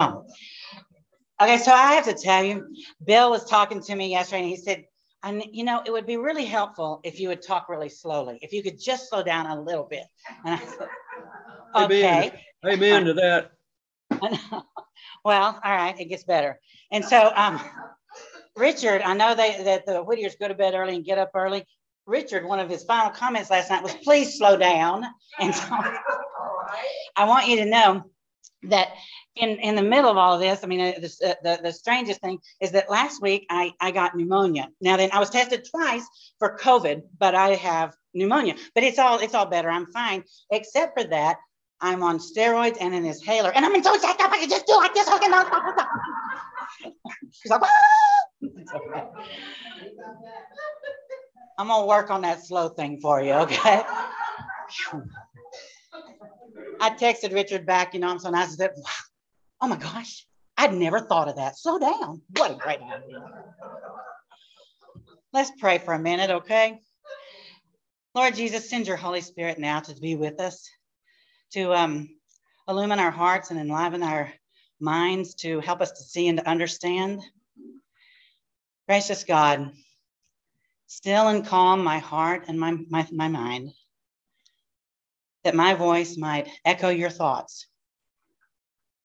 Okay, so I have to tell you, Bill was talking to me yesterday and he said, and you know, it would be really helpful if you would talk really slowly, if you could just slow down a little bit. And I said, okay. Amen, Amen to that. well, all right, it gets better. And so, um, Richard, I know they, that the Whittiers go to bed early and get up early. Richard, one of his final comments last night was, please slow down. And so I want you to know that in, in the middle of all of this, I mean, uh, the, the, the strangest thing is that last week I, I got pneumonia. Now then, I was tested twice for COVID, but I have pneumonia. But it's all it's all better. I'm fine, except for that I'm on steroids and an inhaler, and I'm in so jacked up I can just do like this. I can She's like. I'm gonna work on that slow thing for you, okay? I texted Richard back, you know, I'm so nice. I said, wow, oh my gosh, I'd never thought of that. Slow down. What a great idea. Let's pray for a minute, okay? Lord Jesus, send your Holy Spirit now to be with us, to um, illumine our hearts and enliven our minds, to help us to see and to understand. Gracious God, still and calm my heart and my, my, my mind that my voice might echo your thoughts.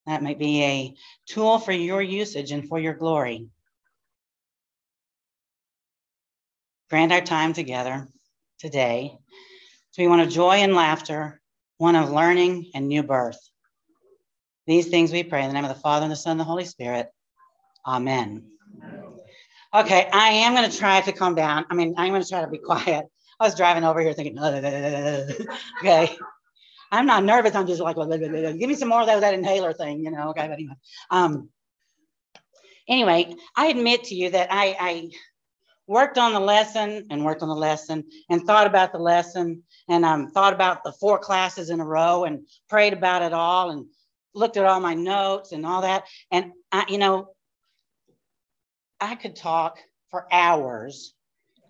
That might be a tool for your usage and for your glory. Grant our time together today to be one of joy and laughter, one of learning and new birth. These things we pray in the name of the Father and the Son and the Holy Spirit. Amen. Okay, I am going to try to calm down. I mean, I'm going to try to be quiet. I was driving over here thinking, okay. I'm not nervous. I'm just like, give me some more of that, that inhaler thing, you know. Okay, but anyway. Um, anyway, I admit to you that I, I worked on the lesson and worked on the lesson and thought about the lesson and um, thought about the four classes in a row and prayed about it all and looked at all my notes and all that. And I, you know, I could talk for hours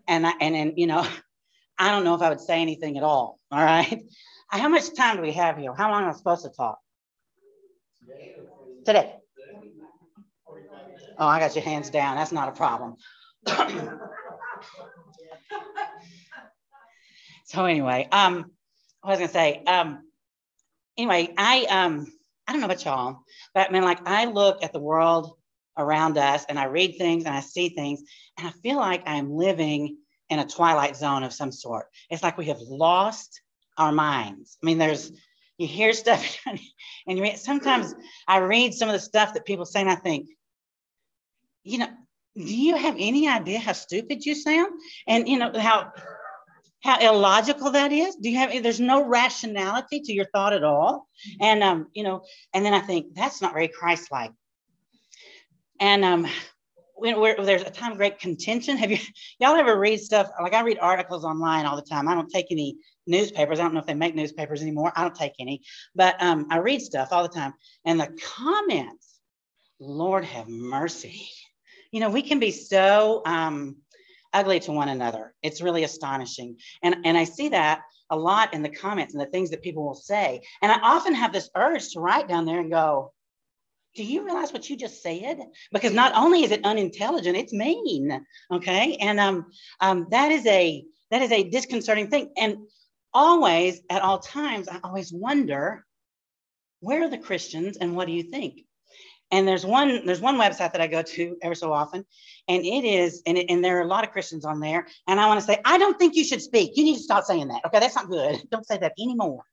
and I, and, and, you know, I don't know if I would say anything at all. All right. How much time do we have here? How long am I supposed to talk? Today. Oh, I got your hands down. That's not a problem. so anyway, um, I was gonna say, um, anyway, I um, I don't know about y'all, but I mean, like I look at the world around us and I read things and I see things, and I feel like I'm living in a twilight zone of some sort. It's like we have lost our minds. I mean, there's you hear stuff and you read, sometimes I read some of the stuff that people say and I think, you know, do you have any idea how stupid you sound? And you know how how illogical that is? Do you have there's no rationality to your thought at all? And um, you know, and then I think that's not very Christ-like. And um, when there's a time of great contention. Have you y'all ever read stuff like I read articles online all the time? I don't take any newspapers. I don't know if they make newspapers anymore. I don't take any, but um, I read stuff all the time. And the comments, Lord have mercy. You know, we can be so um, ugly to one another. It's really astonishing. And, and I see that a lot in the comments and the things that people will say. And I often have this urge to write down there and go, do you realize what you just said? Because not only is it unintelligent, it's mean. Okay. And um, um, that is a that is a disconcerting thing. And always, at all times, I always wonder, where are the Christians and what do you think? And there's one there's one website that I go to ever so often, and it is and, it, and there are a lot of Christians on there. And I want to say, I don't think you should speak. You need to stop saying that. Okay, that's not good. Don't say that anymore.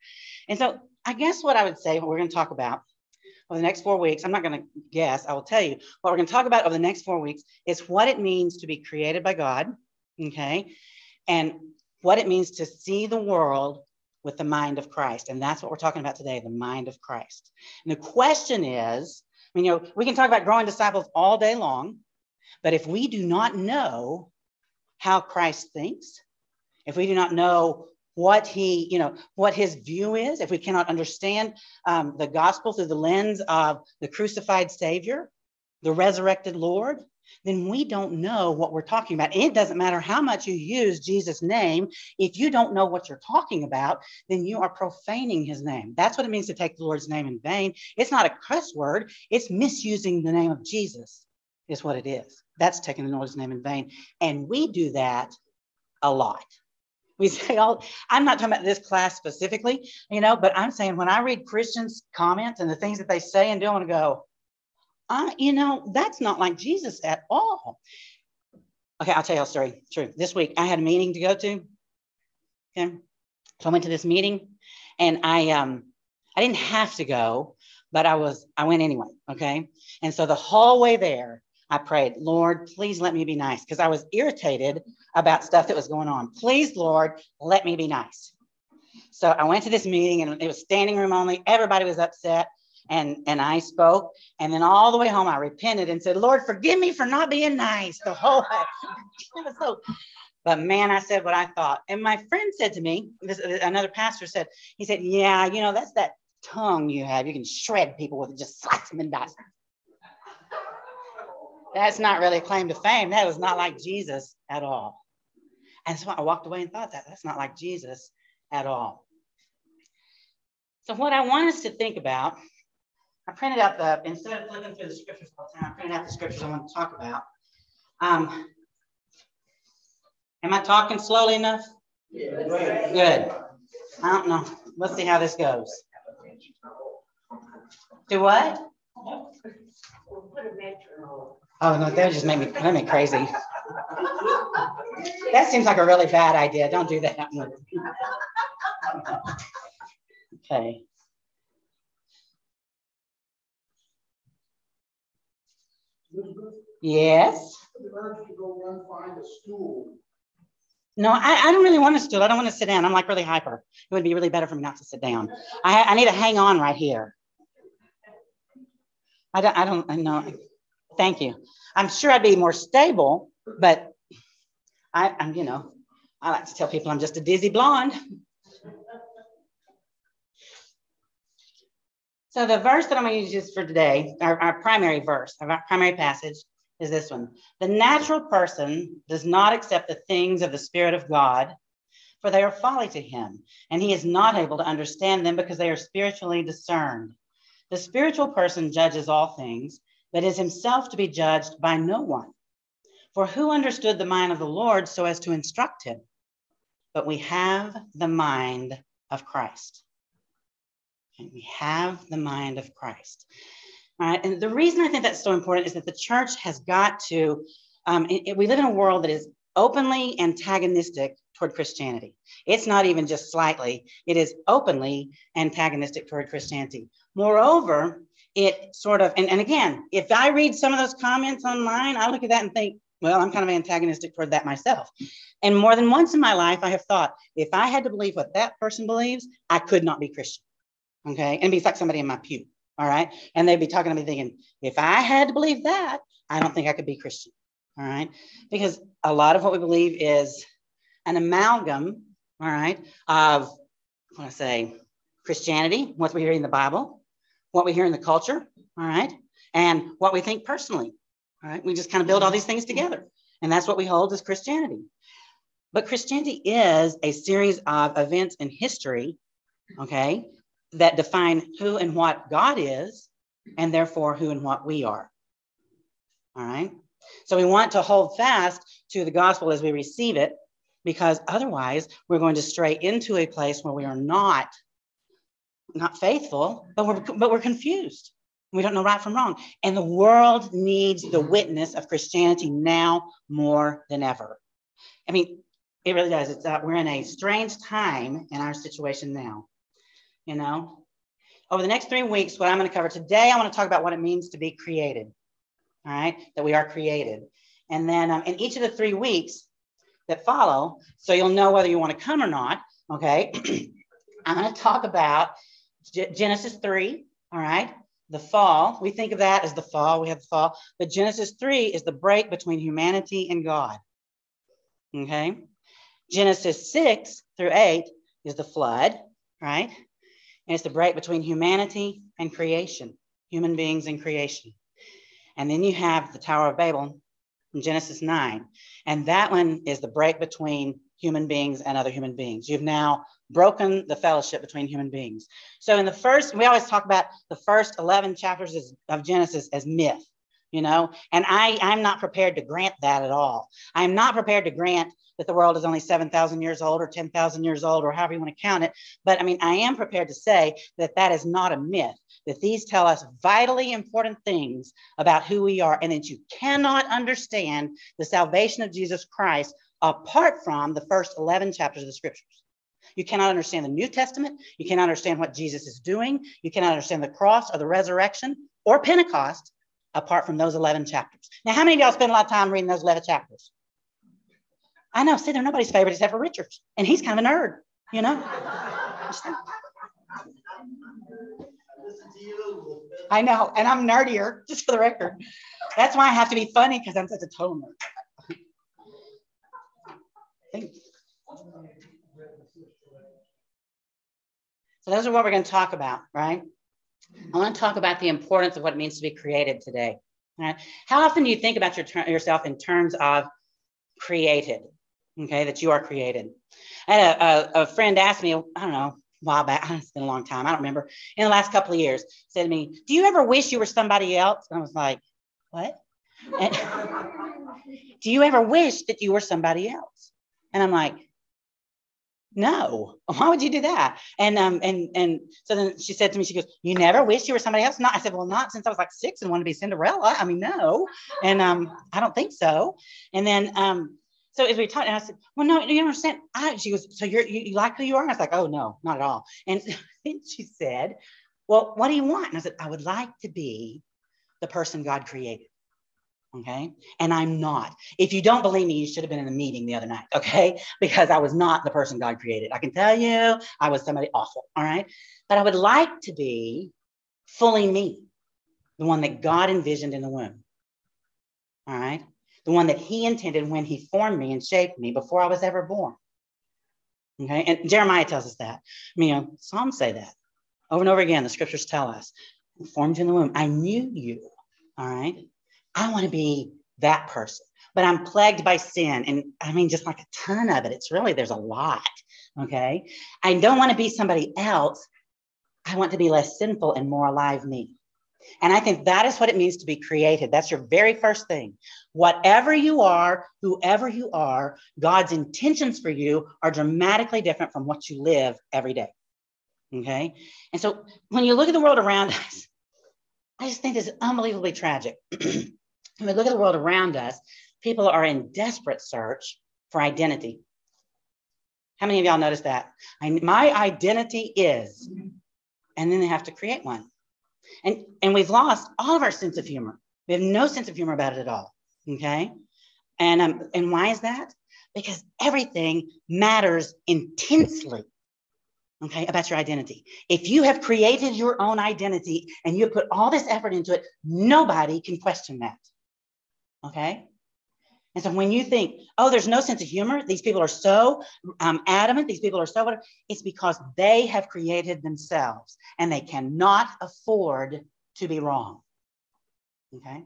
And so I guess what I would say, what we're going to talk about over the next four weeks, I'm not going to guess. I will tell you what we're going to talk about over the next four weeks is what it means to be created by God. Okay, and what it means to see the world with the mind of Christ. And that's what we're talking about today the mind of Christ. And the question is I mean, you know, we can talk about growing disciples all day long, but if we do not know how Christ thinks, if we do not know what he, you know, what his view is, if we cannot understand um, the gospel through the lens of the crucified Savior, the resurrected Lord, then we don't know what we're talking about. It doesn't matter how much you use Jesus' name. If you don't know what you're talking about, then you are profaning his name. That's what it means to take the Lord's name in vain. It's not a cuss word, it's misusing the name of Jesus, is what it is. That's taking the Lord's name in vain. And we do that a lot. We say all, I'm not talking about this class specifically, you know, but I'm saying when I read Christians' comments and the things that they say and do, I want to go, I, you know, that's not like Jesus at all. Okay, I'll tell you a story. True. This week I had a meeting to go to. Okay. So I went to this meeting and I um I didn't have to go, but I was I went anyway. Okay. And so the whole way there, I prayed, Lord, please let me be nice because I was irritated about stuff that was going on. Please, Lord, let me be nice. So I went to this meeting and it was standing room only. Everybody was upset and and I spoke. And then all the way home, I repented and said, Lord, forgive me for not being nice the whole way. so, but man, I said what I thought. And my friend said to me, this, another pastor said, he said, yeah, you know, that's that tongue you have. You can shred people with it, just slice them and dice. That's not really a claim to fame. That was not like Jesus at all. And so I walked away and thought that that's not like Jesus at all. So, what I want us to think about I printed out the, instead of flipping through the scriptures all the time, I printed out the scriptures I want to talk about. Um, am I talking slowly enough? Yeah. Good. I don't know. Let's see how this goes. Do what? Oh no, that just made me made me crazy. That seems like a really bad idea. Don't do that. okay. Yes. No, I, I don't really want to stool. I don't want to sit down. I'm like really hyper. It would be really better for me not to sit down. I, I need to hang on right here. I don't, I don't I know. Thank you. I'm sure I'd be more stable, but I, I'm, you know, I like to tell people I'm just a dizzy blonde. So the verse that I'm going to use for today, our, our primary verse, our primary passage is this one. The natural person does not accept the things of the Spirit of God, for they are folly to him, and he is not able to understand them because they are spiritually discerned. The spiritual person judges all things, but is himself to be judged by no one. For who understood the mind of the Lord so as to instruct him? But we have the mind of Christ. And we have the mind of Christ. All right. And the reason I think that's so important is that the church has got to, um, it, it, we live in a world that is openly antagonistic toward Christianity. It's not even just slightly, it is openly antagonistic toward Christianity. Moreover, it sort of, and, and again, if I read some of those comments online, I look at that and think, well, I'm kind of antagonistic toward that myself. And more than once in my life, I have thought, if I had to believe what that person believes, I could not be Christian. Okay. And be like somebody in my pew. All right. And they'd be talking to me thinking, if I had to believe that, I don't think I could be Christian. All right. Because a lot of what we believe is an amalgam, all right, of, I want to say, Christianity, what we hear in the Bible, what we hear in the culture, all right, and what we think personally. All right. We just kind of build all these things together. And that's what we hold as Christianity. But Christianity is a series of events in history, okay, that define who and what God is, and therefore who and what we are. All right. So we want to hold fast to the gospel as we receive it, because otherwise we're going to stray into a place where we are not not faithful, but we're but we're confused. We don't know right from wrong. And the world needs the witness of Christianity now more than ever. I mean, it really does. It's uh, we're in a strange time in our situation now you know. Over the next three weeks, what I'm going to cover today, I want to talk about what it means to be created. All right, that we are created. And then um, in each of the three weeks that follow, so you'll know whether you want to come or not, okay, I'm going to talk about G- Genesis 3, all right, the fall. We think of that as the fall, we have the fall, but Genesis 3 is the break between humanity and God, okay. Genesis 6 through 8 is the flood, right? And it's the break between humanity and creation, human beings and creation. And then you have the Tower of Babel, in Genesis 9. And that one is the break between human beings and other human beings. You've now broken the fellowship between human beings. So in the first, we always talk about the first 11 chapters of Genesis as myth, you know, and I, I'm not prepared to grant that at all. I'm not prepared to grant that the world is only 7,000 years old or 10,000 years old or however you want to count it. But I mean, I am prepared to say that that is not a myth, that these tell us vitally important things about who we are, and that you cannot understand the salvation of Jesus Christ apart from the first 11 chapters of the scriptures. You cannot understand the New Testament. You cannot understand what Jesus is doing. You cannot understand the cross or the resurrection or Pentecost apart from those 11 chapters. Now, how many of y'all spend a lot of time reading those 11 chapters? I know, see, they're nobody's favorite except for Richard's, and he's kind of a nerd, you know? I know, and I'm nerdier, just for the record. That's why I have to be funny because I'm such a total nerd. Thanks. So those are what we're going to talk about, right? I want to talk about the importance of what it means to be created today. Right? How often do you think about your yourself in terms of created? Okay, that you are created. I had a, a, a friend ask me, I don't know, a while back, it's been a long time, I don't remember, in the last couple of years, said to me, Do you ever wish you were somebody else? And I was like, What? And, Do you ever wish that you were somebody else? And I'm like, no. Why would you do that? And um and and so then she said to me she goes you never wish you were somebody else? No i said well not since i was like six and wanted to be cinderella. I mean no. And um i don't think so. And then um so as we talked and i said well no you understand I, she goes so you're you, you like who you are? And i was like oh no not at all. And then she said well what do you want? And i said i would like to be the person god created Okay. And I'm not. If you don't believe me, you should have been in a meeting the other night. Okay. Because I was not the person God created. I can tell you, I was somebody awful. All right. But I would like to be fully me, the one that God envisioned in the womb. All right. The one that He intended when He formed me and shaped me before I was ever born. Okay. And Jeremiah tells us that. I mean, you know, Psalms say that over and over again. The scriptures tell us, formed you in the womb. I knew you. All right. I want to be that person. But I'm plagued by sin. And I mean, just like a ton of it. It's really, there's a lot. Okay. I don't want to be somebody else. I want to be less sinful and more alive me. And I think that is what it means to be created. That's your very first thing. Whatever you are, whoever you are, God's intentions for you are dramatically different from what you live every day. Okay. And so when you look at the world around us, I just think it's unbelievably tragic. when we look at the world around us, people are in desperate search for identity. How many of y'all noticed that? I, my identity is, and then they have to create one. And, and we've lost all of our sense of humor. We have no sense of humor about it at all. Okay. And, um, and why is that? Because everything matters intensely okay, about your identity. If you have created your own identity and you put all this effort into it, nobody can question that. Okay. And so when you think, oh, there's no sense of humor, these people are so um, adamant, these people are so whatever, it's because they have created themselves and they cannot afford to be wrong. Okay.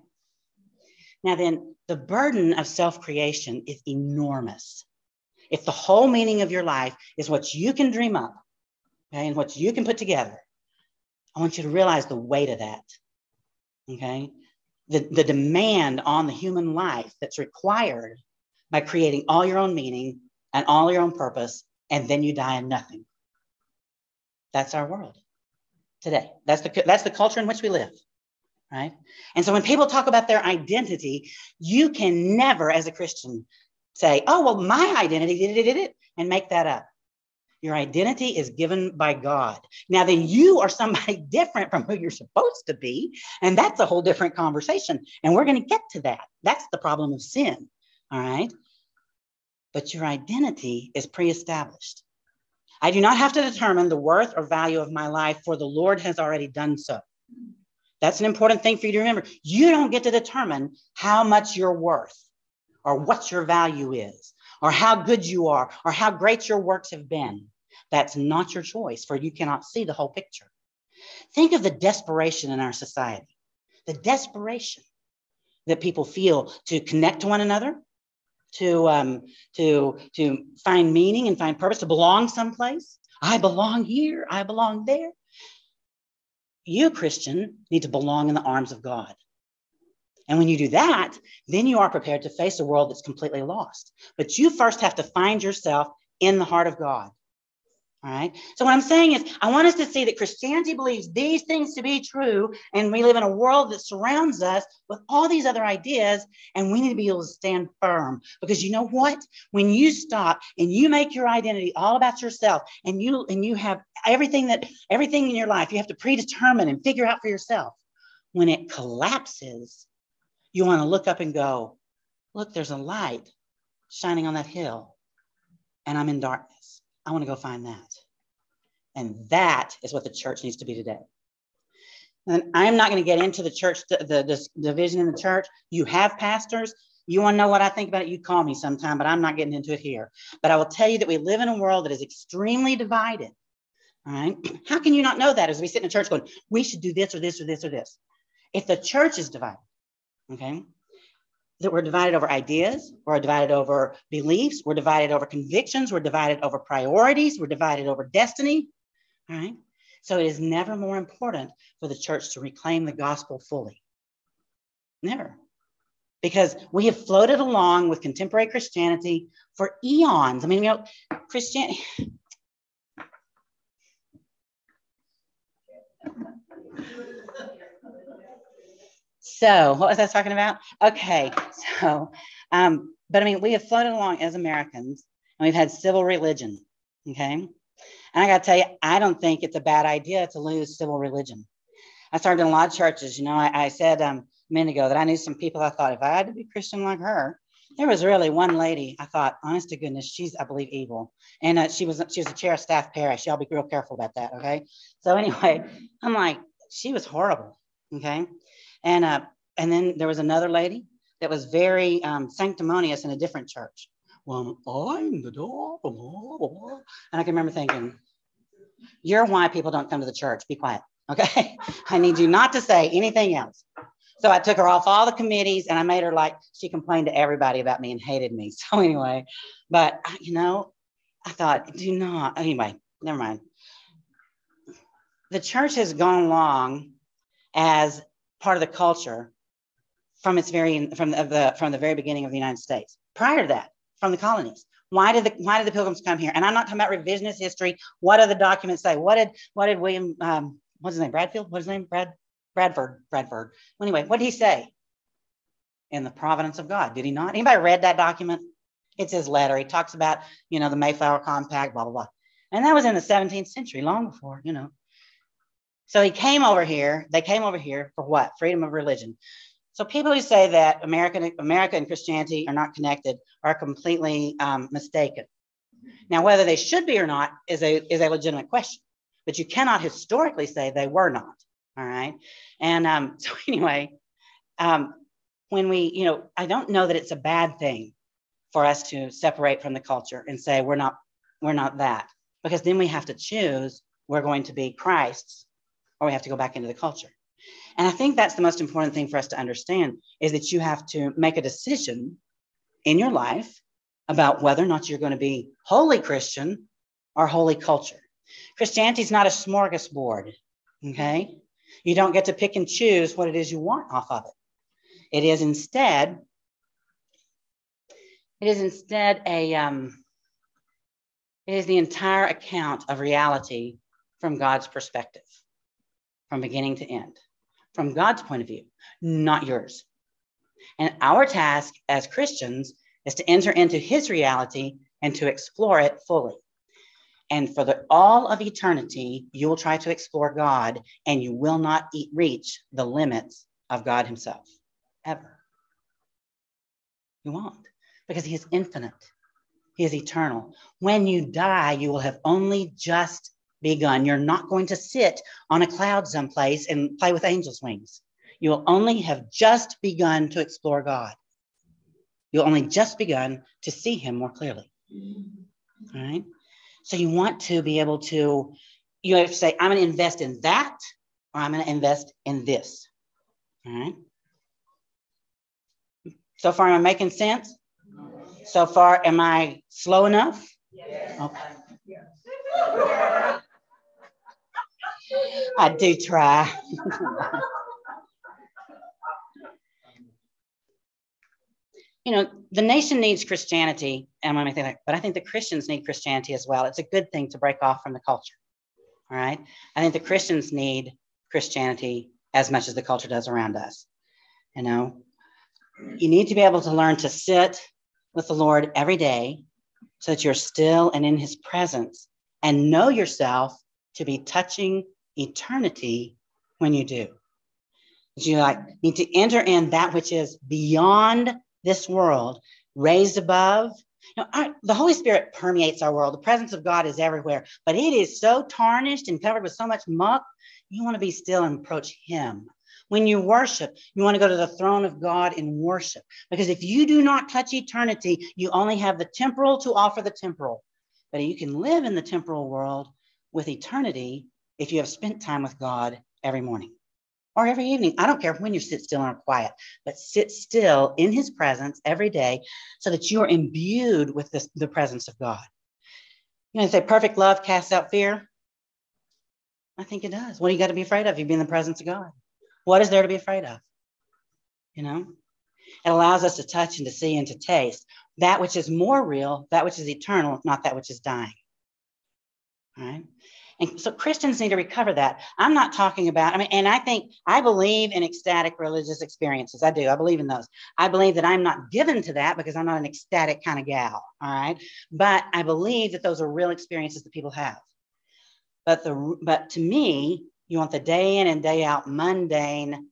Now, then, the burden of self creation is enormous. If the whole meaning of your life is what you can dream up okay, and what you can put together, I want you to realize the weight of that. Okay the, the demand on the human life that's required by creating all your own meaning and all your own purpose, and then you die in nothing. That's our world today. That's the, that's the culture in which we live, right? And so when people talk about their identity, you can never, as a Christian, say, oh, well, my identity did it, did it, and make that up. Your identity is given by God. Now, then you are somebody different from who you're supposed to be. And that's a whole different conversation. And we're going to get to that. That's the problem of sin. All right. But your identity is pre established. I do not have to determine the worth or value of my life, for the Lord has already done so. That's an important thing for you to remember. You don't get to determine how much you're worth or what your value is or how good you are or how great your works have been. That's not your choice, for you cannot see the whole picture. Think of the desperation in our society, the desperation that people feel to connect to one another, to um, to to find meaning and find purpose, to belong someplace. I belong here. I belong there. You, Christian, need to belong in the arms of God. And when you do that, then you are prepared to face a world that's completely lost. But you first have to find yourself in the heart of God. All right. So, what I'm saying is, I want us to see that Christianity believes these things to be true, and we live in a world that surrounds us with all these other ideas, and we need to be able to stand firm. Because you know what? When you stop and you make your identity all about yourself, and you and you have everything that everything in your life you have to predetermine and figure out for yourself, when it collapses, you want to look up and go, "Look, there's a light shining on that hill, and I'm in darkness." I want to go find that. And that is what the church needs to be today. And I'm not going to get into the church, the, the, the division in the church. You have pastors. You want to know what I think about it? You call me sometime, but I'm not getting into it here. But I will tell you that we live in a world that is extremely divided. All right. How can you not know that as we sit in a church going, we should do this or this or this or this? If the church is divided, okay, that we're divided over ideas, we're divided over beliefs, we're divided over convictions, we're divided over priorities, we're divided over destiny. All right. So it is never more important for the church to reclaim the gospel fully. Never. Because we have floated along with contemporary Christianity for eons. I mean, you know, Christianity. So, what was I talking about? Okay, so, um, but I mean, we have floated along as Americans and we've had civil religion. Okay. And I got to tell you, I don't think it's a bad idea to lose civil religion. I started in a lot of churches. You know, I, I said um, a minute ago that I knew some people I thought if I had to be Christian like her, there was really one lady I thought, honest to goodness, she's I believe evil, and uh, she was she was a chair of staff parish. Y'all be real careful about that, okay? So anyway, I'm like, she was horrible, okay? And uh, and then there was another lady that was very um, sanctimonious in a different church. Well, I'm the door, and I can remember thinking, "You're why people don't come to the church. Be quiet, okay? I need you not to say anything else." So I took her off all the committees, and I made her like she complained to everybody about me and hated me. So anyway, but you know, I thought, do not. Anyway, never mind. The church has gone along as part of the culture from its very from the, from the very beginning of the United States. Prior to that, from the colonies. Why did the why did the Pilgrims come here? And I'm not talking about revisionist history. What do the documents say? What did what did William um, what's his name? Bradfield? What's his name? Brad Bradford. Bradford. Well, Anyway, what did he say? In the providence of God. Did he not? Anybody read that document? It's his letter. He talks about, you know, the Mayflower Compact, blah, blah, blah. And that was in the 17th century, long before, you know, so he came over here. They came over here for what? Freedom of religion. So people who say that American, America and Christianity are not connected are completely um, mistaken. Now, whether they should be or not is a, is a legitimate question, but you cannot historically say they were not. All right. And um, so anyway, um, when we, you know, I don't know that it's a bad thing for us to separate from the culture and say we're not, we're not that, because then we have to choose we're going to be Christ's or we have to go back into the culture. And I think that's the most important thing for us to understand is that you have to make a decision in your life about whether or not you're going to be wholly Christian or wholly culture. Christianity is not a smorgasbord, okay? You don't get to pick and choose what it is you want off of it. It is instead, it is instead a, um, it is the entire account of reality from God's perspective from beginning to end, from God's point of view, not yours. And our task as Christians is to enter into his reality and to explore it fully. And for the, all of eternity, you will try to explore God and you will not eat, reach the limits of God himself, ever. You won't, because he is infinite. He is eternal. When you die, you will have only just begun. You're not going to sit on a cloud someplace and play with angels' wings. You will only have just begun to explore God. You'll only just begun to see Him more clearly. All right. So you want to be able to, you have to say, I'm going to invest in that, or I'm going to invest in this. All right. So far, am I making sense? So far, am I slow enough? Yes. Okay. I do try. you know, the nation needs Christianity, and I think, but I think the Christians need Christianity as well. It's a good thing to break off from the culture. All right. I think the Christians need Christianity as much as the culture does around us. You know, you need to be able to learn to sit with the Lord every day so that you're still and in his presence and know yourself to be touching eternity when you do. You like need to enter in that which is beyond this world, raised above. You know, our, the Holy Spirit permeates our world. The presence of God is everywhere, but it is so tarnished and covered with so much muck. You want to be still and approach Him. When you worship, you want to go to the throne of God in worship. Because if you do not touch eternity, you only have the temporal to offer the temporal. But you can live in the temporal world with eternity if you have spent time with God every morning or every evening. I don't care when you sit still and quiet, but sit still in his presence every day so that you are imbued with this, the presence of God. You know, they say perfect love casts out fear. I think it does. What do you got to be afraid of? You be in the presence of God. What is there to be afraid of? You know, it allows us to touch and to see and to taste that which is more real, that which is eternal, not that which is dying. All right. And so Christians need to recover that. I'm not talking about, I mean, and I think I believe in ecstatic religious experiences. I do. I believe in those. I believe that I'm not given to that because I'm not an ecstatic kind of gal. All right. But I believe that those are real experiences that people have. But the but to me, you want the day in and day out mundane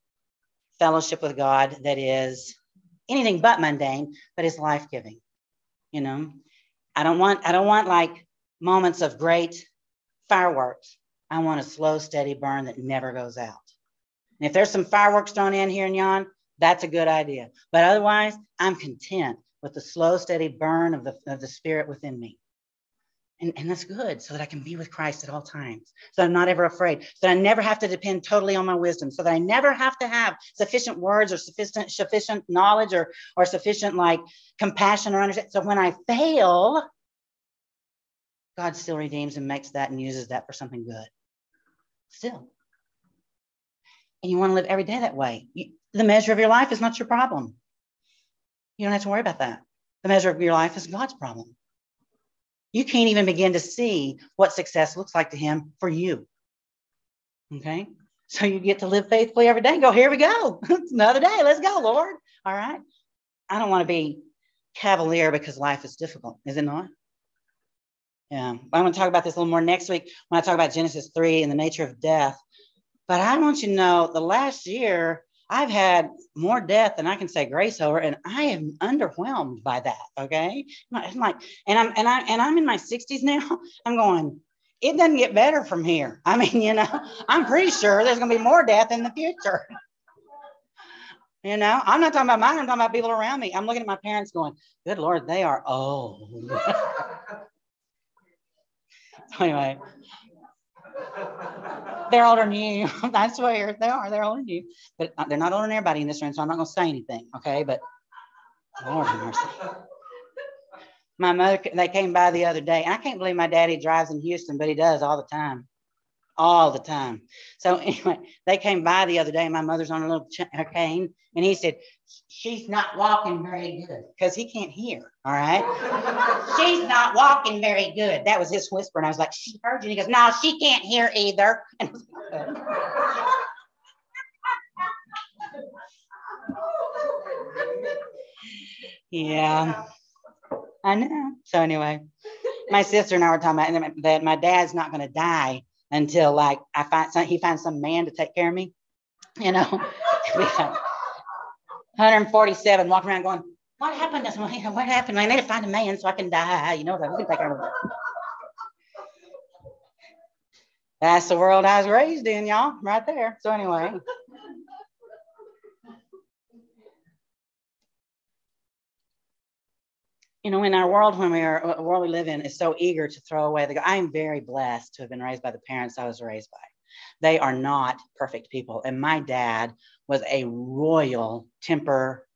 fellowship with God that is anything but mundane, but is life-giving. You know, I don't want I don't want like moments of great fireworks. I want a slow, steady burn that never goes out. And if there's some fireworks thrown in here and yon, that's a good idea. But otherwise, I'm content with the slow, steady burn of the, of the spirit within me. And, and that's good so that I can be with Christ at all times, so I'm not ever afraid, so I never have to depend totally on my wisdom, so that I never have to have sufficient words or sufficient, sufficient knowledge or, or sufficient like compassion or understanding. So when I fail, God still redeems and makes that and uses that for something good. Still. And you want to live every day that way. You, the measure of your life is not your problem. You don't have to worry about that. The measure of your life is God's problem. You can't even begin to see what success looks like to Him for you. Okay? So you get to live faithfully every day and go, here we go. it's another day. Let's go, Lord. All right. I don't want to be cavalier because life is difficult, is it not? Yeah, I want to talk about this a little more next week when I talk about Genesis 3 and the nature of death. But I want you to know the last year, I've had more death than I can say grace over, and I am underwhelmed by that. Okay, I'm like, and I'm and I and I'm in my 60s now. I'm going. It doesn't get better from here. I mean, you know, I'm pretty sure there's going to be more death in the future. You know, I'm not talking about mine. I'm talking about people around me. I'm looking at my parents, going, "Good Lord, they are old." Anyway, they're older than you. I swear they are. They're older than you, but uh, they're not older than everybody in this room. So I'm not going to say anything. Okay, but Lord mercy. My mother, they came by the other day, I can't believe my daddy drives in Houston, but he does all the time all the time. So anyway, they came by the other day. My mother's on a little ch- her cane, and he said, "She's not walking very good because he can't hear." All right, she's not walking very good. That was his whisper, and I was like, "She heard you." And he goes, "No, she can't hear either." yeah, I know. So anyway, my sister and I were talking about that my dad's not going to die until like I find some, he finds some man to take care of me. You know, 147 walking around going, what happened? To someone? What happened? I need to find a man so I can die. You know, can take care of That's the world I was raised in, y'all, right there. So anyway. You know, in our world when we are, uh, world we live in is so eager to throw away the, I am very blessed to have been raised by the parents I was raised by. They are not perfect people. And my dad was a royal temper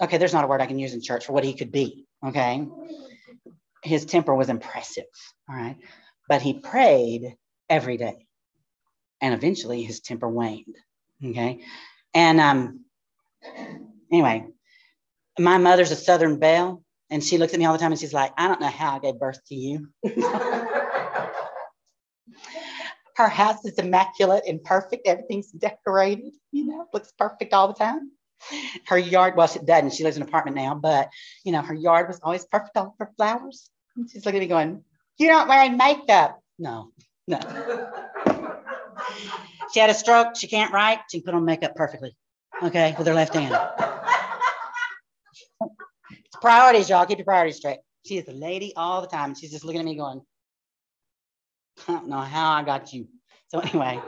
okay, there's not a word I can use in church for what he could be. Okay. His temper was impressive. All right. But he prayed every day. And eventually his temper waned. Okay. And um, anyway, my mother's a Southern Belle, and she looks at me all the time and she's like, I don't know how I gave birth to you. Her house is immaculate and perfect. Everything's decorated, you know, looks perfect all the time. Her yard, well, she doesn't. She lives in an apartment now, but you know, her yard was always perfect, all her flowers. She's looking at me going, You're not wearing makeup. No, no. she had a stroke. She can't write. She can put on makeup perfectly. Okay, with her left hand. Priorities, y'all. Keep your priorities straight. She is a lady all the time. She's just looking at me going, I don't know how I got you. So anyway,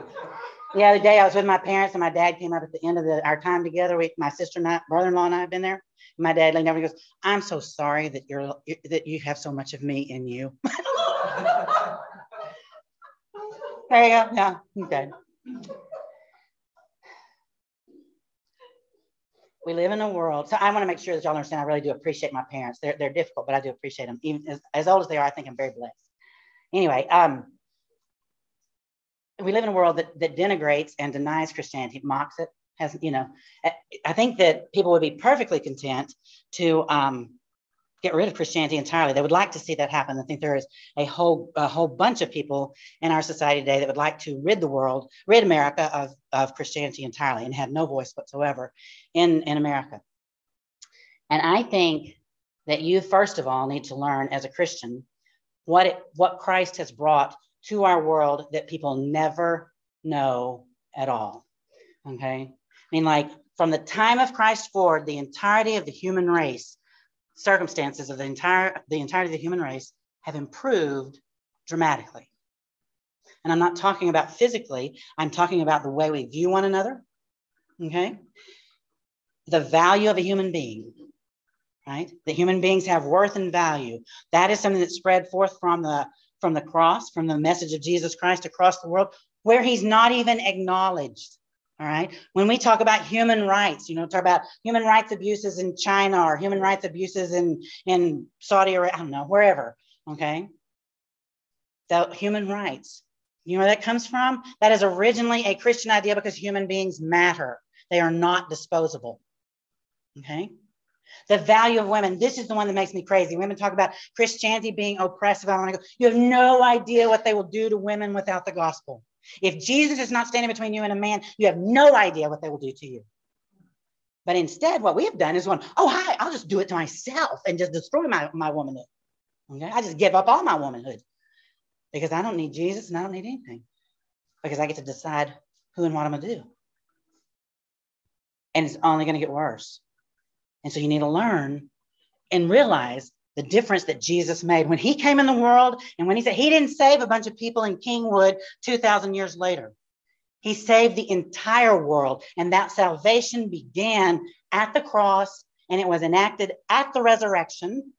the other day I was with my parents and my dad came up at the end of the, our time together. We, my sister and I, brother-in-law and I have been there. My dad leaned over and goes, "I'm so sorry that you're that you have so much of me in you." there you go. Yeah. Okay. We live in a world. So I want to make sure that y'all understand. I really do appreciate my parents. They're they're difficult, but I do appreciate them. Even as, as old as they are, I think I'm very blessed. Anyway, um, we live in a world that, that denigrates and denies Christianity, mocks it, has, you know, I think that people would be perfectly content to um, get rid of Christianity entirely. They would like to see that happen. I think there is a whole a whole bunch of people in our society today that would like to rid the world, rid America of, of Christianity entirely and have no voice whatsoever in, in America. And I think that you, first of all, need to learn as a Christian what it, what Christ has brought to our world that people never know at all. Okay. I mean, like from the time of Christ forward, the entirety of the human race, circumstances of the entire the entirety of the human race have improved dramatically. And I'm not talking about physically, I'm talking about the way we view one another. Okay. The value of a human being, right? That human beings have worth and value. That is something that spread forth from the from the cross, from the message of Jesus Christ across the world, where he's not even acknowledged. All right. When we talk about human rights, you know, talk about human rights abuses in China or human rights abuses in, in Saudi Arabia, I don't know, wherever. Okay. The human rights. You know where that comes from? That is originally a Christian idea because human beings matter. They are not disposable. Okay. The value of women. This is the one that makes me crazy. Women talk about Christianity being oppressive. I want to go, you have no idea what they will do to women without the gospel. If Jesus is not standing between you and a man, you have no idea what they will do to you. But instead, what we have done is one, oh, hi, I'll just do it to myself and just destroy my, my womanhood. Okay. I just give up all my womanhood because I don't need Jesus and I don't need anything because I get to decide who and what I'm going to do. And it's only going to get worse. And so you need to learn and realize the difference that Jesus made when he came in the world and when he said he didn't save a bunch of people in Kingwood 2,000 years later. He saved the entire world. And that salvation began at the cross and it was enacted at the resurrection.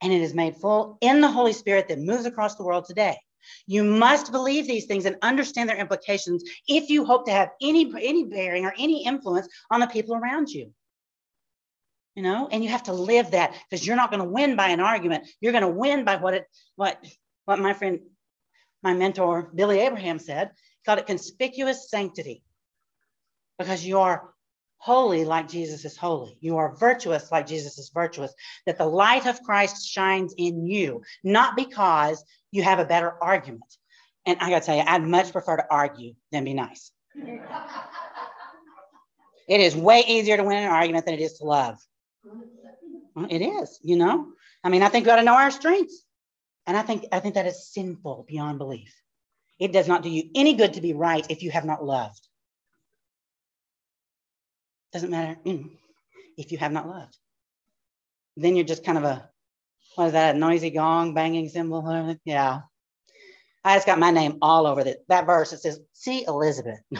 And it is made full in the Holy Spirit that moves across the world today. You must believe these things and understand their implications if you hope to have any, any bearing or any influence on the people around you you know? And you have to live that because you're not going to win by an argument. You're going to win by what it what what my friend my mentor billy abraham said. He called it conspicuous sanctity. Because you are holy like jesus is holy. You are virtuous like jesus is virtuous. That the light of christ shines in you not because you have a better argument. And i gotta tell you i'd much prefer to argue than be nice. It is way easier to win an argument than it is to love it is, you know. I mean, I think we got to know our strengths, and I think I think that is sinful beyond belief. It does not do you any good to be right if you have not loved. Doesn't matter if you have not loved. Then you're just kind of a what is that? A noisy gong, banging cymbal. Yeah. I just got my name all over that. That verse. It says, "See Elizabeth."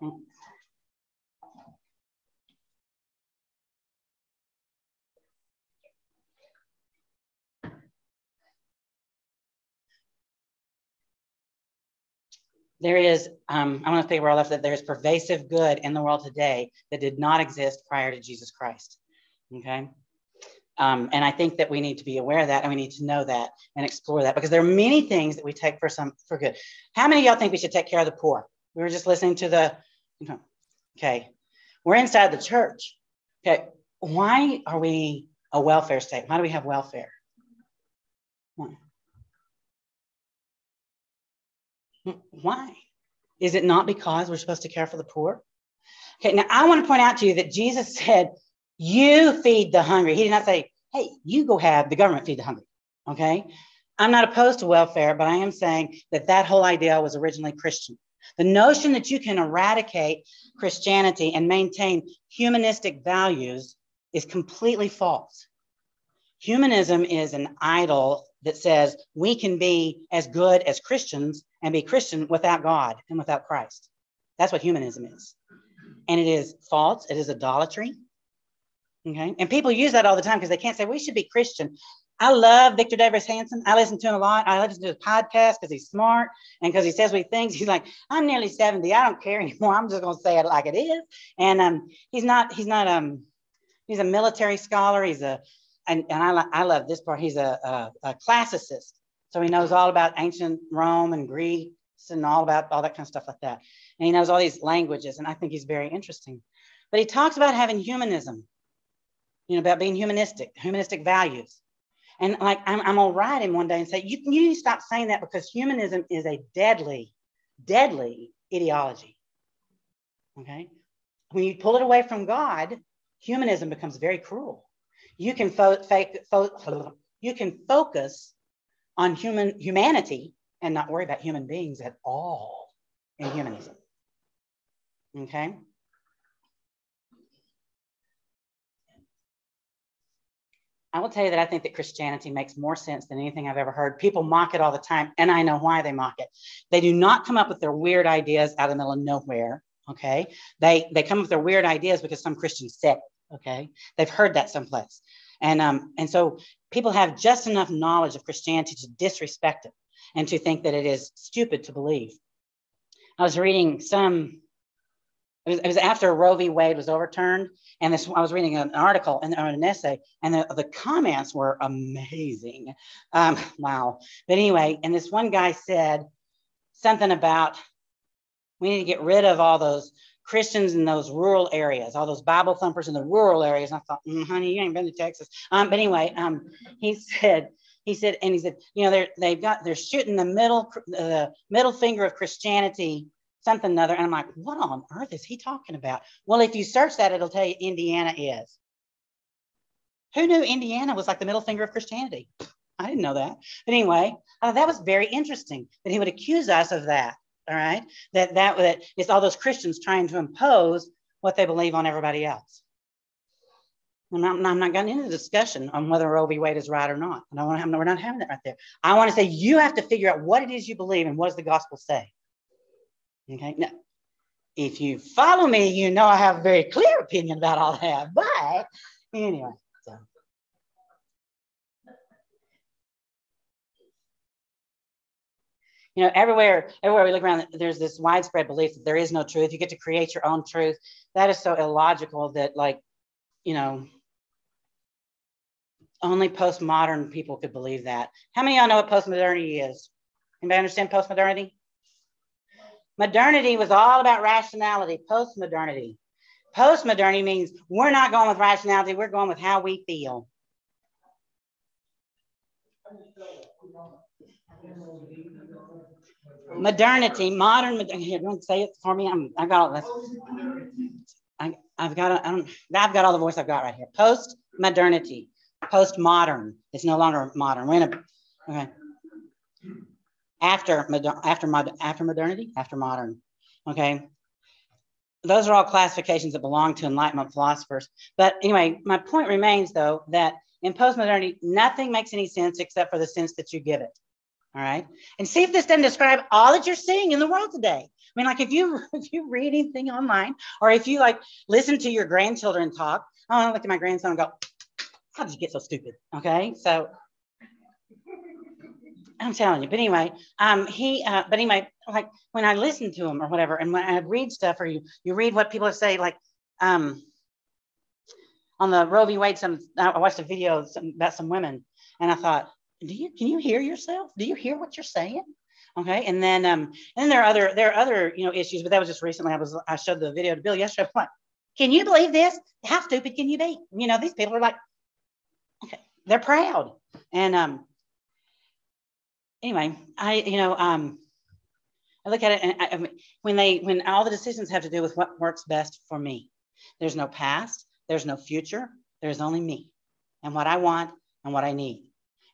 there is, um, I want to think where I left that there's pervasive good in the world today that did not exist prior to Jesus Christ. Okay. Um, and I think that we need to be aware of that and we need to know that and explore that because there are many things that we take for some for good. How many of y'all think we should take care of the poor? We were just listening to the, okay, we're inside the church. Okay, why are we a welfare state? Why do we have welfare? Why? Why? Is it not because we're supposed to care for the poor? Okay, now I want to point out to you that Jesus said, You feed the hungry. He did not say, Hey, you go have the government feed the hungry. Okay. I'm not opposed to welfare, but I am saying that that whole idea was originally Christian. The notion that you can eradicate Christianity and maintain humanistic values is completely false. Humanism is an idol that says we can be as good as Christians and be Christian without God and without Christ. That's what humanism is. And it is false, it is idolatry. Okay. And people use that all the time because they can't say we should be Christian. I love Victor Davis Hanson. I listen to him a lot. I listen to his podcast because he's smart and because he says we things. He's like, I'm nearly 70. I don't care anymore. I'm just gonna say it like it is. And um, he's not, he's not um he's a military scholar. He's a and, and I, I love this part. He's a, a, a classicist. So he knows all about ancient Rome and Greece and all about all that kind of stuff like that. And he knows all these languages. And I think he's very interesting. But he talks about having humanism, you know, about being humanistic, humanistic values. And like, I'm, I'm gonna write him one day and say, you, you need to stop saying that because humanism is a deadly, deadly ideology. Okay. When you pull it away from God, humanism becomes very cruel. You can fo- fo- you can focus on human humanity and not worry about human beings at all in humanism. Okay? I will tell you that I think that Christianity makes more sense than anything I've ever heard. People mock it all the time, and I know why they mock it. They do not come up with their weird ideas out of the middle of nowhere. Okay. They they come up with their weird ideas because some Christian said. Okay. They've heard that someplace. And, um, and so people have just enough knowledge of Christianity to disrespect it and to think that it is stupid to believe. I was reading some, it was, it was after Roe v. Wade was overturned, and this I was reading an article and an essay, and the, the comments were amazing. Um, wow. But anyway, and this one guy said something about we need to get rid of all those Christians in those rural areas, all those Bible thumpers in the rural areas. And I thought, mm, honey, you ain't been to Texas. Um, but anyway, um, he said, he said, and he said, you know, they're they've got they're shooting the middle the middle finger of Christianity, something another. And I'm like, what on earth is he talking about? Well, if you search that, it'll tell you Indiana is. Who knew Indiana was like the middle finger of Christianity? I didn't know that. But anyway, uh, that was very interesting that he would accuse us of that all right that that that it's all those christians trying to impose what they believe on everybody else I'm not, I'm not getting into the discussion on whether Roe v. Wade is right or not. I don't want to have, no, we're not having that right there. I want to say you have to figure out what it is you believe and what does the gospel say. Okay. Now, if you follow me, you know I have a very clear opinion about all that. But anyway, so you know, everywhere, everywhere we look around, there's this widespread belief that there is no truth. You get to create your own truth. That is so illogical that, like, you know, only postmodern people could believe that. How many of y'all know what postmodernity is? Anybody understand postmodernity? Modernity was all about rationality. Postmodernity. Postmodernity means we're not going with rationality, we're going with how we feel modernity, modern. Here, don't say it for me. I'm. I got all this. I, I've got. I don't. I've got all the voice I've got right here. Post modernity, post modern. It's no longer modern. We're in a. Okay. After after mod, after modernity, after modern. Okay. Those are all classifications that belong to Enlightenment philosophers. But anyway, my point remains though that in postmodernity, nothing makes any sense except for the sense that you give it. All right. And see if this doesn't describe all that you're seeing in the world today. I mean, like if you if you read anything online or if you like listen to your grandchildren talk, oh, I look at my grandson and go, how did you get so stupid? Okay. So I'm telling you. But anyway, um, he, uh, but anyway, like when I listen to him or whatever, and when I read stuff or you, you read what people say, like, um, on the Roe v. Wade, some I watched a video some, about some women, and I thought, do you can you hear yourself? Do you hear what you're saying? Okay, and then um, and then there are other there are other you know issues, but that was just recently. I was I showed the video to Bill yesterday. I'm like, can you believe this? How stupid can you be? You know, these people are like, okay, they're proud, and um, anyway, I you know um, I look at it and I, when they when all the decisions have to do with what works best for me. There's no past. There's no future. There's only me and what I want and what I need.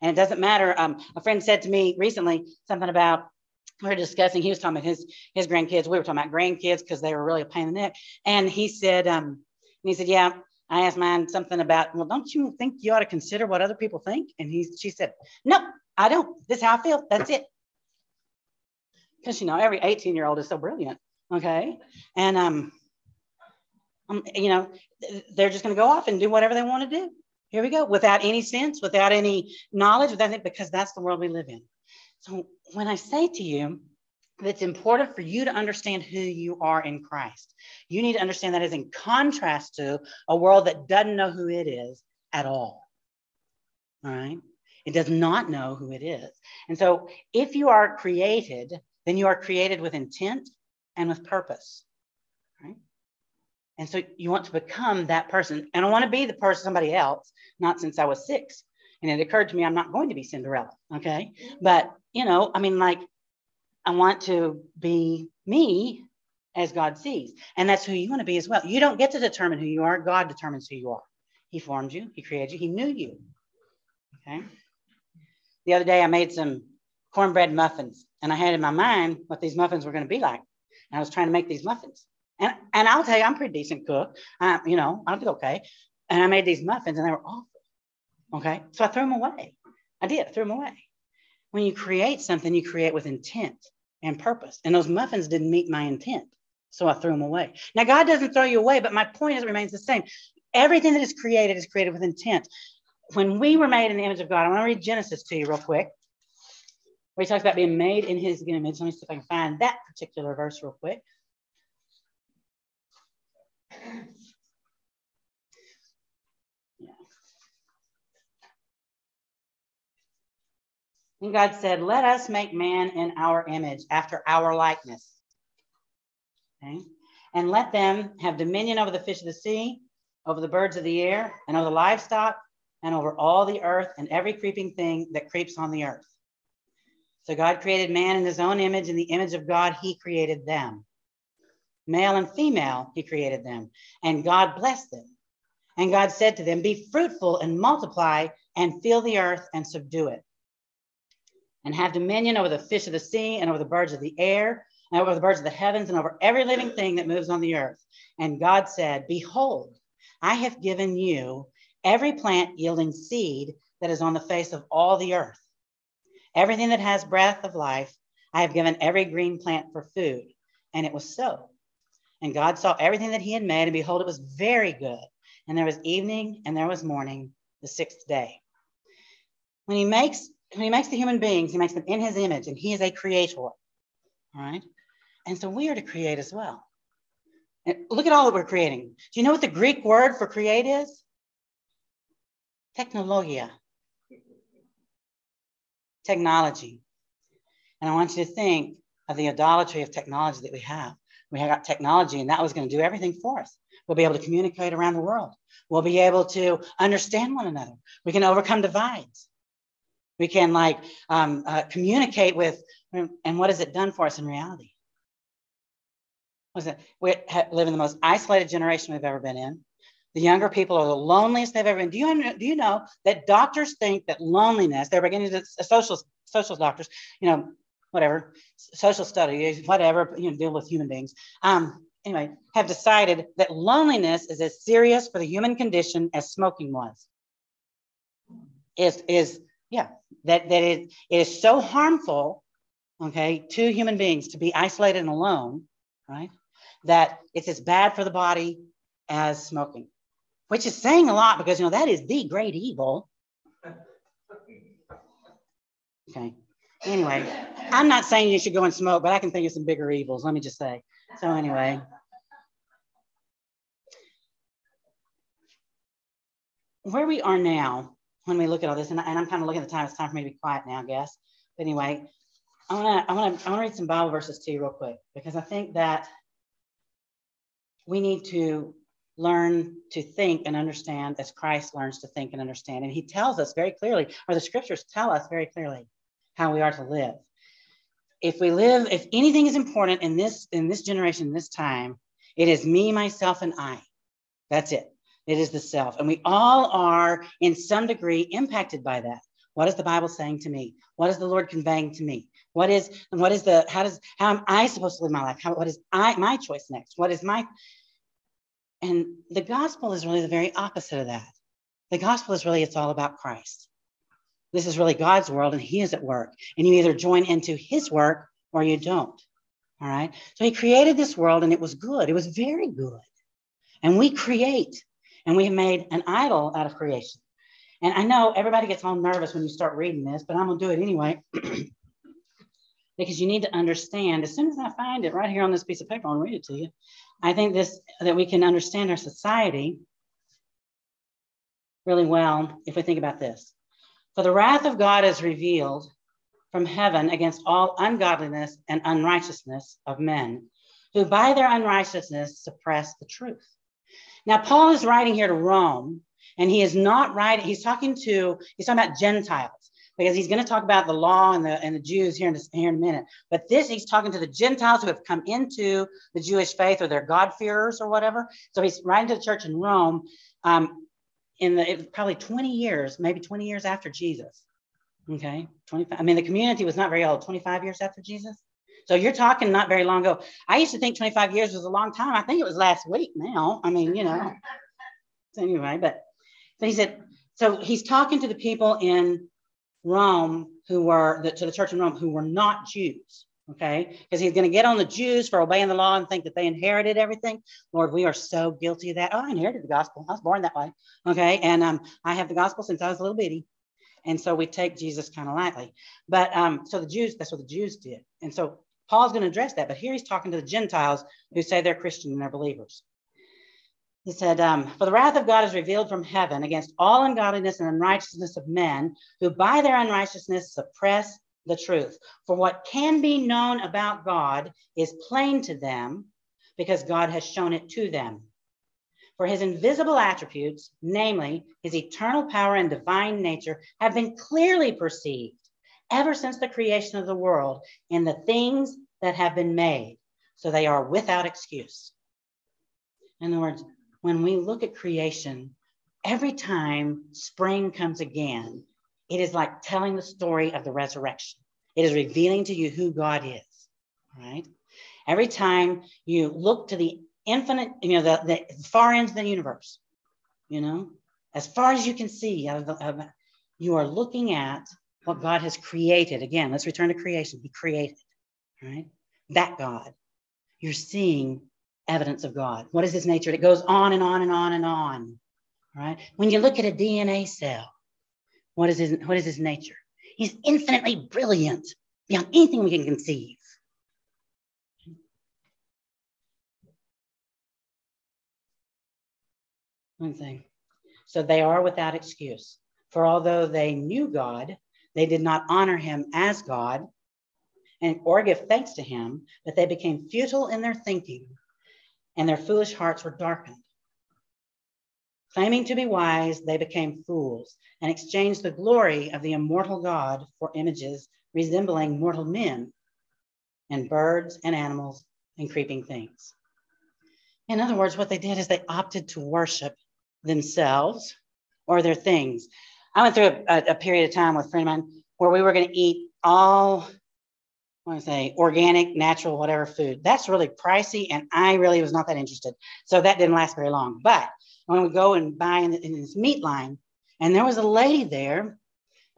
And it doesn't matter. Um, a friend said to me recently something about we were discussing. He was talking about his his grandkids. We were talking about grandkids because they were really a pain in the neck. And he said, um, and he said, yeah. I asked mine something about, well, don't you think you ought to consider what other people think? And he, she said, no, I don't. This is how I feel. That's it. Because you know, every 18 year old is so brilliant. Okay. And um, um, you know, they're just going to go off and do whatever they want to do. Here we go, without any sense, without any knowledge, without it, because that's the world we live in. So when I say to you that it's important for you to understand who you are in Christ, you need to understand that is in contrast to a world that doesn't know who it is at all. All right. It does not know who it is. And so if you are created, then you are created with intent and with purpose. Right? And so you want to become that person. And I want to be the person, somebody else, not since I was six. And it occurred to me, I'm not going to be Cinderella. Okay. But, you know, I mean, like, I want to be me as God sees. And that's who you want to be as well. You don't get to determine who you are, God determines who you are. He formed you, He created you, He knew you. Okay. The other day, I made some cornbread muffins, and I had in my mind what these muffins were going to be like. And I was trying to make these muffins. And, and I'll tell you, I'm pretty decent cook. I, you know, I did okay. And I made these muffins and they were awful. Okay. So I threw them away. I did, I threw them away. When you create something, you create with intent and purpose. And those muffins didn't meet my intent. So I threw them away. Now, God doesn't throw you away, but my point is it remains the same. Everything that is created is created with intent. When we were made in the image of God, I want to read Genesis to you real quick, where he talks about being made in his image. Let me see if I can find that particular verse real quick. And God said, Let us make man in our image, after our likeness. Okay? And let them have dominion over the fish of the sea, over the birds of the air, and over the livestock, and over all the earth, and every creeping thing that creeps on the earth. So God created man in his own image. In the image of God, he created them. Male and female, he created them. And God blessed them. And God said to them, Be fruitful and multiply, and fill the earth and subdue it and have dominion over the fish of the sea and over the birds of the air and over the birds of the heavens and over every living thing that moves on the earth. And God said, Behold, I have given you every plant yielding seed that is on the face of all the earth. Everything that has breath of life, I have given every green plant for food. And it was so. And God saw everything that he had made, and behold, it was very good. And there was evening and there was morning, the sixth day. When he makes when he makes the human beings, he makes them in his image, and he is a creator. All right. And so we are to create as well. And look at all that we're creating. Do you know what the Greek word for create is? Technologia. Technology. And I want you to think of the idolatry of technology that we have. We have got technology, and that was going to do everything for us. We'll be able to communicate around the world. We'll be able to understand one another. We can overcome divides. We can like um, uh, communicate with, and what has it done for us in reality? Was it we live in the most isolated generation we've ever been in. The younger people are the loneliest they've ever been. Do you do you know that doctors think that loneliness? They're beginning to social social doctors, you know, whatever, social studies, whatever, you know, deal with human beings. Um, anyway, have decided that loneliness is as serious for the human condition as smoking was. Is is yeah, that, that it, it is so harmful, okay, to human beings to be isolated and alone, right? That it's as bad for the body as smoking, which is saying a lot because, you know, that is the great evil. Okay. Anyway, I'm not saying you should go and smoke, but I can think of some bigger evils. Let me just say. So anyway. Where we are now, when we look at all this, and, and I'm kind of looking at the time, it's time for me to be quiet now, I guess. But anyway, I wanna, I wanna, I wanna read some Bible verses to you real quick because I think that we need to learn to think and understand as Christ learns to think and understand. And he tells us very clearly, or the scriptures tell us very clearly how we are to live. If we live, if anything is important in this in this generation, this time, it is me, myself, and I. That's it. It is the self. And we all are in some degree impacted by that. What is the Bible saying to me? What is the Lord conveying to me? What is and what is the how does how am I supposed to live my life? How, what is I my choice next? What is my and the gospel is really the very opposite of that. The gospel is really it's all about Christ. This is really God's world and he is at work. And you either join into his work or you don't. All right. So he created this world and it was good. It was very good. And we create and we have made an idol out of creation. And I know everybody gets all nervous when you start reading this, but I'm going to do it anyway. because you need to understand as soon as I find it right here on this piece of paper, I'll read it to you. I think this that we can understand our society really well if we think about this. For the wrath of God is revealed from heaven against all ungodliness and unrighteousness of men, who by their unrighteousness suppress the truth. Now, Paul is writing here to Rome, and he is not writing, he's talking to, he's talking about Gentiles because he's going to talk about the law and the and the Jews here in, this, here in a minute. But this, he's talking to the Gentiles who have come into the Jewish faith or they're God-fearers or whatever. So he's writing to the church in Rome. Um, in the probably 20 years, maybe 20 years after Jesus. Okay, 25. I mean, the community was not very old, 25 years after Jesus. So you're talking not very long ago. I used to think 25 years was a long time. I think it was last week now. I mean, you know. So anyway, but so he said, so he's talking to the people in Rome who were the, to the church in Rome who were not Jews okay? Because he's going to get on the Jews for obeying the law and think that they inherited everything. Lord, we are so guilty of that. Oh, I inherited the gospel. I was born that way, okay? And um, I have the gospel since I was a little bitty. And so we take Jesus kind of lightly. But um, so the Jews, that's what the Jews did. And so Paul's going to address that. But here he's talking to the Gentiles who say they're Christian and they're believers. He said, um, For the wrath of God is revealed from heaven against all ungodliness and unrighteousness of men who by their unrighteousness suppress the truth. For what can be known about God is plain to them because God has shown it to them. For his invisible attributes, namely his eternal power and divine nature, have been clearly perceived ever since the creation of the world in the things that have been made. So they are without excuse. In other words, when we look at creation, every time spring comes again, it is like telling the story of the resurrection. It is revealing to you who God is, right? Every time you look to the infinite, you know, the, the far ends of the universe, you know, as far as you can see, you are looking at what God has created. Again, let's return to creation. He created, right? That God. You're seeing evidence of God. What is his nature? It goes on and on and on and on, right? When you look at a DNA cell, what is his, what is his nature? He's infinitely brilliant beyond anything we can conceive. One thing. So they are without excuse. For although they knew God, they did not honor him as God and or give thanks to him, but they became futile in their thinking, and their foolish hearts were darkened. Claiming to be wise, they became fools and exchanged the glory of the immortal God for images resembling mortal men and birds and animals and creeping things. In other words, what they did is they opted to worship themselves or their things. I went through a, a period of time with a friend of mine where we were going to eat all, I want to say, organic, natural, whatever food. That's really pricey, and I really was not that interested. So that didn't last very long. But when we go and buy in, in this meat line, and there was a lady there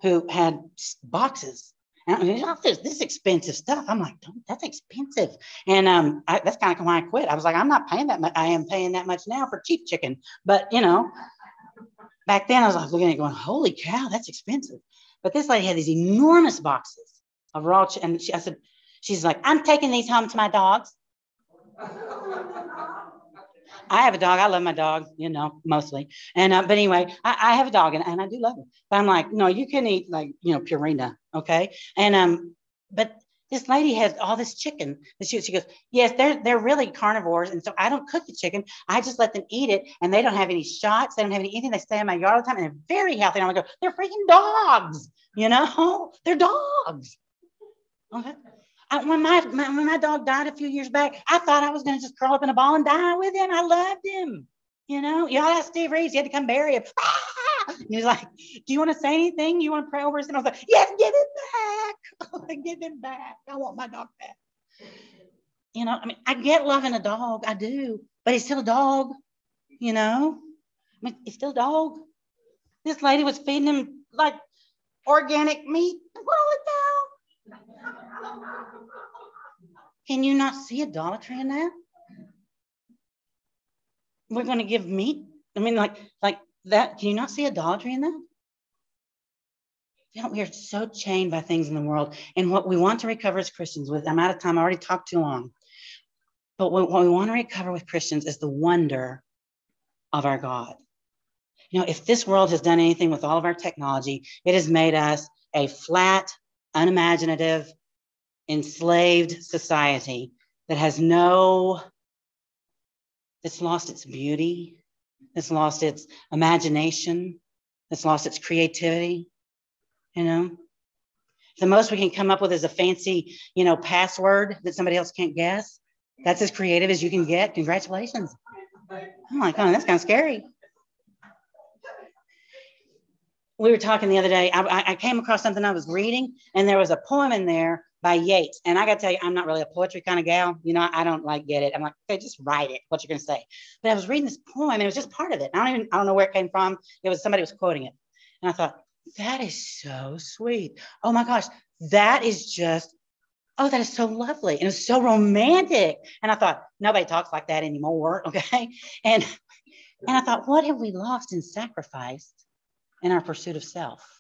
who had boxes. And I this, this expensive stuff. I'm like, that's expensive. And um, I, that's kind of why I quit. I was like, I'm not paying that much. I am paying that much now for cheap chicken. But, you know, back then I was like looking at it going, holy cow, that's expensive. But this lady had these enormous boxes. of raw chicken. And she, I said, she's like, I'm taking these home to my dogs. I have a dog. I love my dog, you know, mostly. And uh, but anyway, I, I, have a dog and, and I do love him. But I'm like, no, you can eat like you know Purina, okay? And um, but this lady has all this chicken. And She, she goes, yes, they're they're really carnivores, and so I don't cook the chicken. I just let them eat it, and they don't have any shots. They don't have anything. They stay in my yard all the time, and they're very healthy. And I'm like, they're freaking dogs, you know? They're dogs. Okay. I, when my, my, when my dog died a few years back, I thought I was going to just curl up in a ball and die with him. I loved him. You know, you all ask Steve Reeves, he had to come bury him. Ah! He's like, Do you want to say anything? You want to pray over us? And I was like, Yes, give it back. give him back. I want my dog back. You know, I mean, I get loving a dog, I do, but he's still a dog, you know. I mean, he's still a dog. This lady was feeding him like organic meat. What Can you not see idolatry in that? We're going to give meat. I mean, like, like that. Can you not see idolatry in that? We are so chained by things in the world. And what we want to recover as Christians with, I'm out of time, I already talked too long. But what, what we want to recover with Christians is the wonder of our God. You know, if this world has done anything with all of our technology, it has made us a flat, unimaginative, enslaved society that has no, that's lost its beauty, that's lost its imagination, It's lost its creativity, you know? The most we can come up with is a fancy, you know, password that somebody else can't guess. That's as creative as you can get. Congratulations. I'm like, oh, that's kind of scary. We were talking the other day. I, I came across something I was reading, and there was a poem in there by Yeats. And I got to tell you, I'm not really a poetry kind of gal. You know, I don't like get it. I'm like, okay, just write it. What you're going to say. But I was reading this poem and it was just part of it. I don't even, I don't know where it came from. It was somebody was quoting it. And I thought, that is so sweet. Oh my gosh, that is just, oh, that is so lovely. And it's so romantic. And I thought, nobody talks like that anymore. Okay. And, and I thought, what have we lost and sacrificed in our pursuit of self?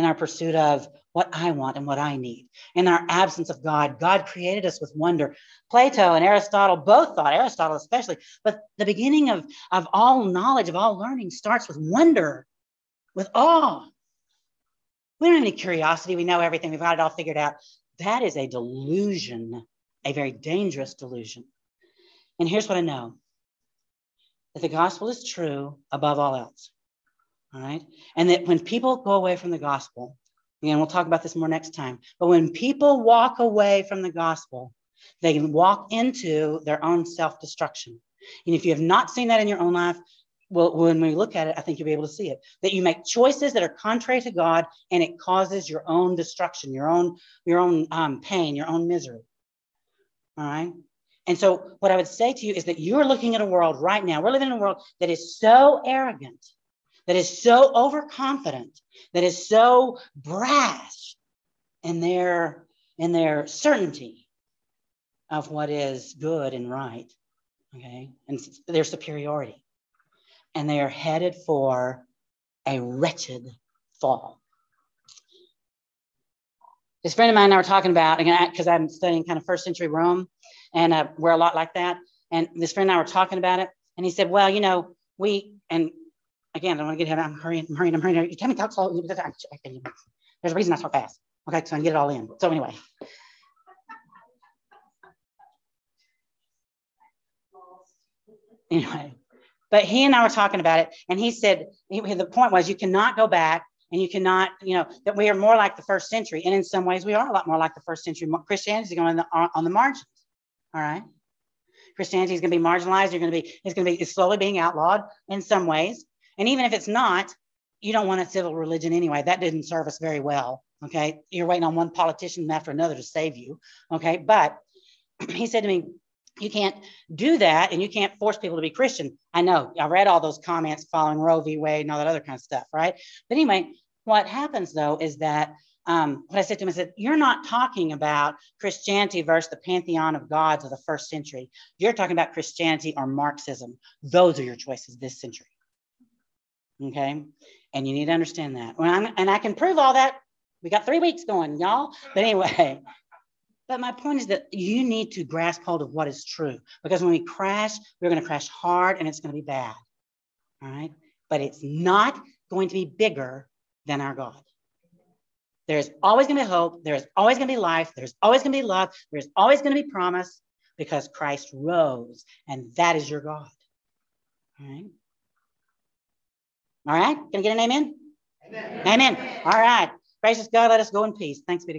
In our pursuit of what I want and what I need. In our absence of God, God created us with wonder. Plato and Aristotle both thought, Aristotle especially, but the beginning of, of all knowledge, of all learning starts with wonder, with awe. We don't have any curiosity. We know everything. We've got it all figured out. That is a delusion, a very dangerous delusion. And here's what I know that the gospel is true above all else. All right. And that when people go away from the gospel, again, we'll talk about this more next time, but when people walk away from the gospel, they walk into their own self destruction. And if you have not seen that in your own life, well, when we look at it, I think you'll be able to see it. That you make choices that are contrary to God, and it causes your own destruction, your own your own um, pain, your own misery. All right. And so, what I would say to you is that you're looking at a world right now. We're living in a world that is so arrogant that is so overconfident, that is so brash in their in their certainty of what is good and right, okay, and their superiority, and they are headed for a wretched fall. This friend of mine and I were talking about, again, because I'm studying kind of first century Rome, and uh, we're a lot like that. And this friend and I were talking about it, and he said, "Well, you know, we and again, I don't want to get ahead. I'm hurrying, I'm hurrying, I'm hurrying. You tell me to talk slow. There's a reason I talk fast. Okay, so I can get it all in. So anyway. Anyway, but he and I were talking about it, and he said he, the point was you cannot go back and you cannot, you know, that we are more like the first century, and in some ways we are a lot more like the first century. Christianity is going on the, on the margins. All right. Christianity is going to be marginalized. You're going to be, it's going to be slowly being outlawed in some ways. And even if it's not, you don't want a civil religion anyway. That didn't serve us very well. Okay. You're waiting on one politician after another to save you. Okay. But he said to me, you can't do that and you can't force people to be Christian. I know I read all those comments following Roe v. Wade and all that other kind of stuff, right? But anyway, what happens though is that um, what I said to him, I said, You're not talking about Christianity versus the pantheon of gods of the first century. You're talking about Christianity or Marxism. Those are your choices this century. Okay. And you need to understand that. and I can prove all that We got three weeks going, y'all. But anyway, but my point is that you need to grasp hold of what is true because when we crash, we're going to crash hard and it's going to be bad. All right. But it's not going to be bigger than our God. There's always going to be hope. There's always going to be life. There's always going to be love. There's always going to be promise because Christ rose and that is your God. All right. All right. Can I get an amen? Amen. Amen. All right. Gracious God, let us go in peace. Thanks be to God.